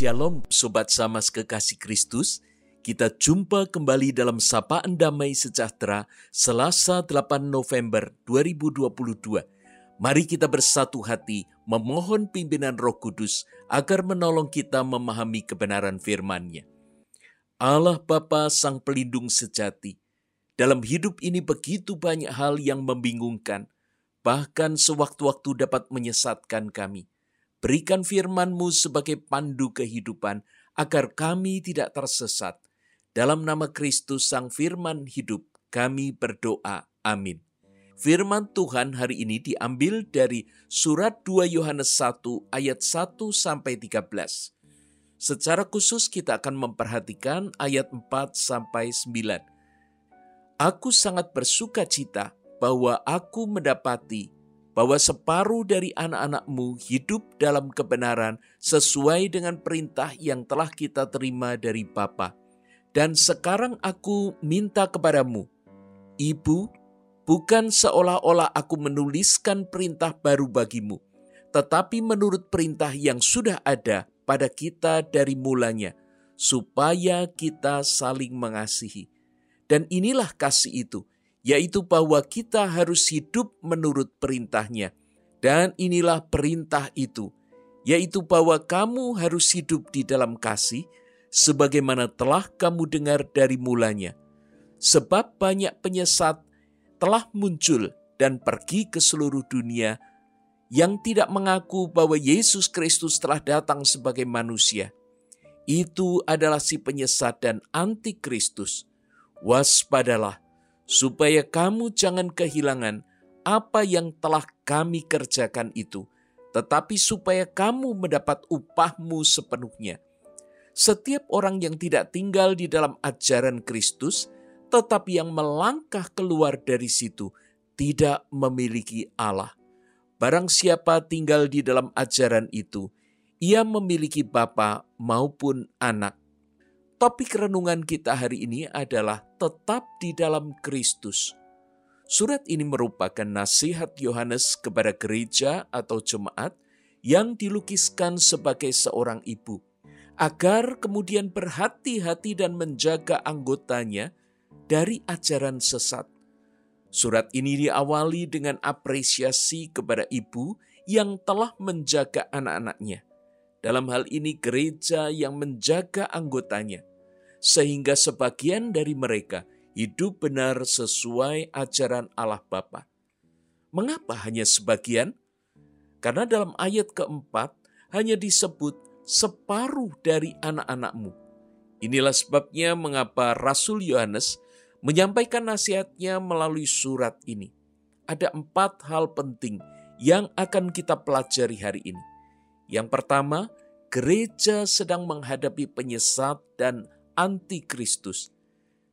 Shalom Sobat Samas Kekasih Kristus, kita jumpa kembali dalam Sapaan Damai Sejahtera Selasa 8 November 2022. Mari kita bersatu hati memohon pimpinan roh kudus agar menolong kita memahami kebenaran firman-Nya. Allah Bapa Sang Pelindung Sejati, dalam hidup ini begitu banyak hal yang membingungkan, bahkan sewaktu-waktu dapat menyesatkan kami. Berikan firman-Mu sebagai pandu kehidupan, agar kami tidak tersesat. Dalam nama Kristus Sang Firman hidup, kami berdoa. Amin. Firman Tuhan hari ini diambil dari surat 2 Yohanes 1 ayat 1 sampai 13. Secara khusus kita akan memperhatikan ayat 4 sampai 9. Aku sangat bersuka cita bahwa aku mendapati bahwa separuh dari anak-anakmu hidup dalam kebenaran sesuai dengan perintah yang telah kita terima dari Bapa. Dan sekarang aku minta kepadamu, Ibu, bukan seolah-olah aku menuliskan perintah baru bagimu, tetapi menurut perintah yang sudah ada pada kita dari mulanya, supaya kita saling mengasihi. Dan inilah kasih itu, yaitu bahwa kita harus hidup menurut perintahnya. Dan inilah perintah itu, yaitu bahwa kamu harus hidup di dalam kasih, sebagaimana telah kamu dengar dari mulanya. Sebab banyak penyesat telah muncul dan pergi ke seluruh dunia yang tidak mengaku bahwa Yesus Kristus telah datang sebagai manusia. Itu adalah si penyesat dan antikristus. Waspadalah, supaya kamu jangan kehilangan apa yang telah kami kerjakan itu, tetapi supaya kamu mendapat upahmu sepenuhnya. Setiap orang yang tidak tinggal di dalam ajaran Kristus, tetapi yang melangkah keluar dari situ, tidak memiliki Allah. Barang siapa tinggal di dalam ajaran itu, ia memiliki bapa maupun anak. Topik renungan kita hari ini adalah tetap di dalam Kristus. Surat ini merupakan nasihat Yohanes kepada gereja atau jemaat yang dilukiskan sebagai seorang ibu, agar kemudian berhati-hati dan menjaga anggotanya dari ajaran sesat. Surat ini diawali dengan apresiasi kepada ibu yang telah menjaga anak-anaknya. Dalam hal ini, gereja yang menjaga anggotanya sehingga sebagian dari mereka hidup benar sesuai ajaran Allah Bapa. Mengapa hanya sebagian? Karena dalam ayat keempat hanya disebut separuh dari anak-anakmu. Inilah sebabnya mengapa Rasul Yohanes menyampaikan nasihatnya melalui surat ini. Ada empat hal penting yang akan kita pelajari hari ini. Yang pertama, gereja sedang menghadapi penyesat dan antikristus.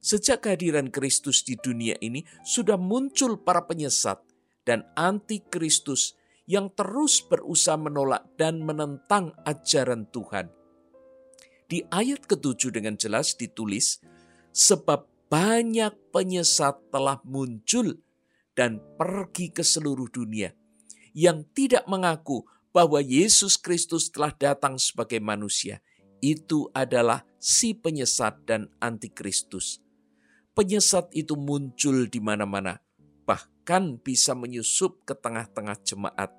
Sejak kehadiran Kristus di dunia ini sudah muncul para penyesat dan antikristus yang terus berusaha menolak dan menentang ajaran Tuhan. Di ayat ketujuh dengan jelas ditulis, sebab banyak penyesat telah muncul dan pergi ke seluruh dunia yang tidak mengaku bahwa Yesus Kristus telah datang sebagai manusia. Itu adalah si penyesat dan antikristus. Penyesat itu muncul di mana-mana, bahkan bisa menyusup ke tengah-tengah jemaat.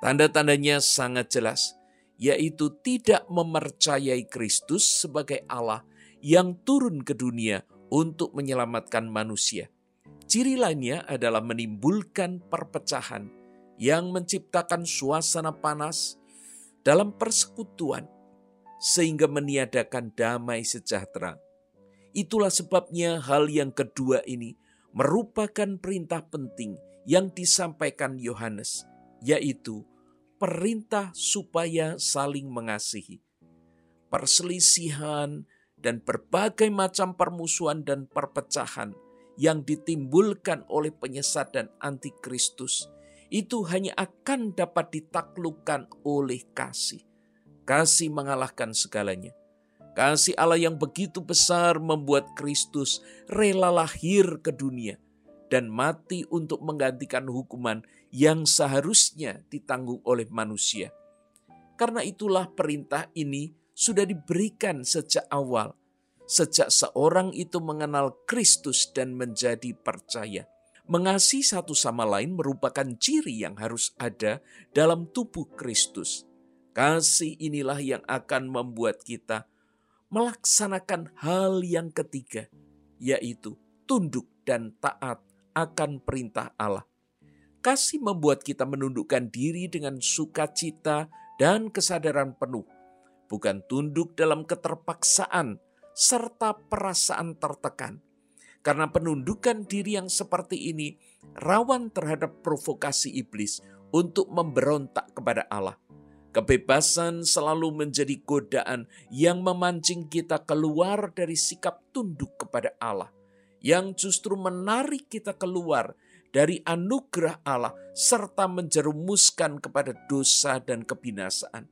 Tanda-tandanya sangat jelas, yaitu tidak mempercayai Kristus sebagai Allah yang turun ke dunia untuk menyelamatkan manusia. Ciri lainnya adalah menimbulkan perpecahan yang menciptakan suasana panas dalam persekutuan sehingga meniadakan damai sejahtera. Itulah sebabnya hal yang kedua ini merupakan perintah penting yang disampaikan Yohanes, yaitu perintah supaya saling mengasihi. Perselisihan dan berbagai macam permusuhan dan perpecahan yang ditimbulkan oleh penyesat dan antikristus itu hanya akan dapat ditaklukkan oleh kasih. Kasih mengalahkan segalanya. Kasih Allah yang begitu besar membuat Kristus rela lahir ke dunia dan mati untuk menggantikan hukuman yang seharusnya ditanggung oleh manusia. Karena itulah perintah ini sudah diberikan sejak awal, sejak seorang itu mengenal Kristus dan menjadi percaya. Mengasihi satu sama lain merupakan ciri yang harus ada dalam tubuh Kristus. Kasih inilah yang akan membuat kita melaksanakan hal yang ketiga, yaitu tunduk dan taat akan perintah Allah. Kasih membuat kita menundukkan diri dengan sukacita dan kesadaran penuh, bukan tunduk dalam keterpaksaan serta perasaan tertekan karena penundukan diri yang seperti ini rawan terhadap provokasi iblis untuk memberontak kepada Allah. Kebebasan selalu menjadi godaan yang memancing kita keluar dari sikap tunduk kepada Allah, yang justru menarik kita keluar dari anugerah Allah serta menjerumuskan kepada dosa dan kebinasaan.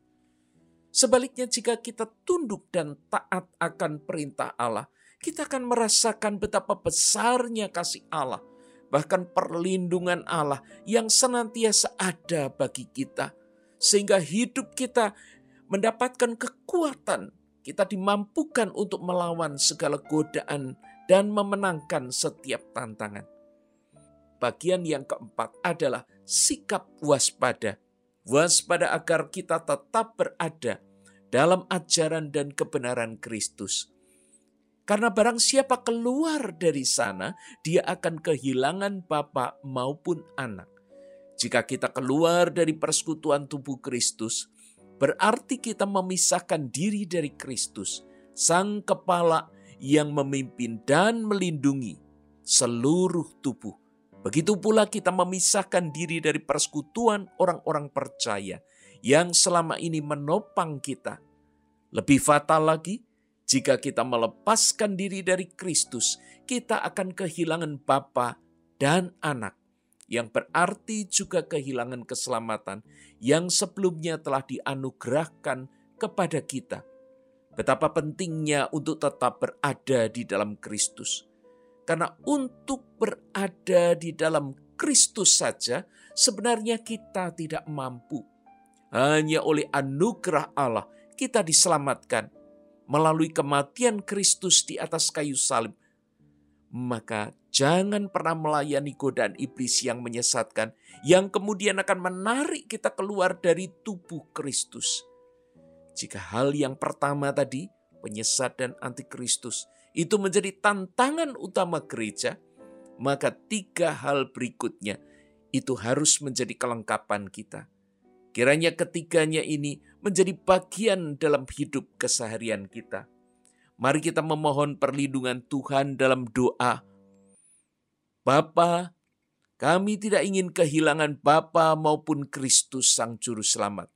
Sebaliknya, jika kita tunduk dan taat akan perintah Allah, kita akan merasakan betapa besarnya kasih Allah, bahkan perlindungan Allah yang senantiasa ada bagi kita, sehingga hidup kita mendapatkan kekuatan. Kita dimampukan untuk melawan segala godaan dan memenangkan setiap tantangan. Bagian yang keempat adalah sikap waspada. Waspada agar kita tetap berada dalam ajaran dan kebenaran Kristus karena barang siapa keluar dari sana, dia akan kehilangan bapak maupun anak. Jika kita keluar dari persekutuan tubuh Kristus, berarti kita memisahkan diri dari Kristus, Sang Kepala yang memimpin dan melindungi seluruh tubuh. Begitu pula kita memisahkan diri dari persekutuan orang-orang percaya yang selama ini menopang kita. Lebih fatal lagi, jika kita melepaskan diri dari Kristus, kita akan kehilangan Bapa dan anak, yang berarti juga kehilangan keselamatan yang sebelumnya telah dianugerahkan kepada kita. Betapa pentingnya untuk tetap berada di dalam Kristus. Karena untuk berada di dalam Kristus saja, sebenarnya kita tidak mampu. Hanya oleh anugerah Allah kita diselamatkan melalui kematian Kristus di atas kayu salib, maka jangan pernah melayani godaan iblis yang menyesatkan, yang kemudian akan menarik kita keluar dari tubuh Kristus. Jika hal yang pertama tadi, penyesat dan antikristus, itu menjadi tantangan utama gereja, maka tiga hal berikutnya itu harus menjadi kelengkapan kita Kiranya ketiganya ini menjadi bagian dalam hidup keseharian kita. Mari kita memohon perlindungan Tuhan dalam doa. Bapa, kami tidak ingin kehilangan Bapa maupun Kristus Sang Juru Selamat.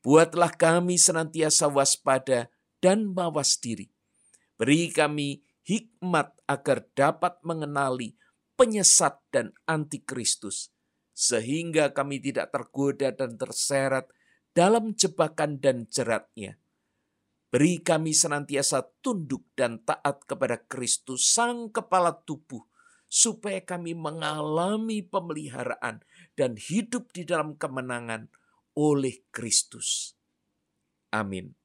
Buatlah kami senantiasa waspada dan mawas diri. Beri kami hikmat agar dapat mengenali penyesat dan antikristus sehingga kami tidak tergoda dan terseret dalam jebakan dan jeratnya. Beri kami senantiasa tunduk dan taat kepada Kristus, Sang Kepala Tubuh, supaya kami mengalami pemeliharaan dan hidup di dalam kemenangan oleh Kristus. Amin.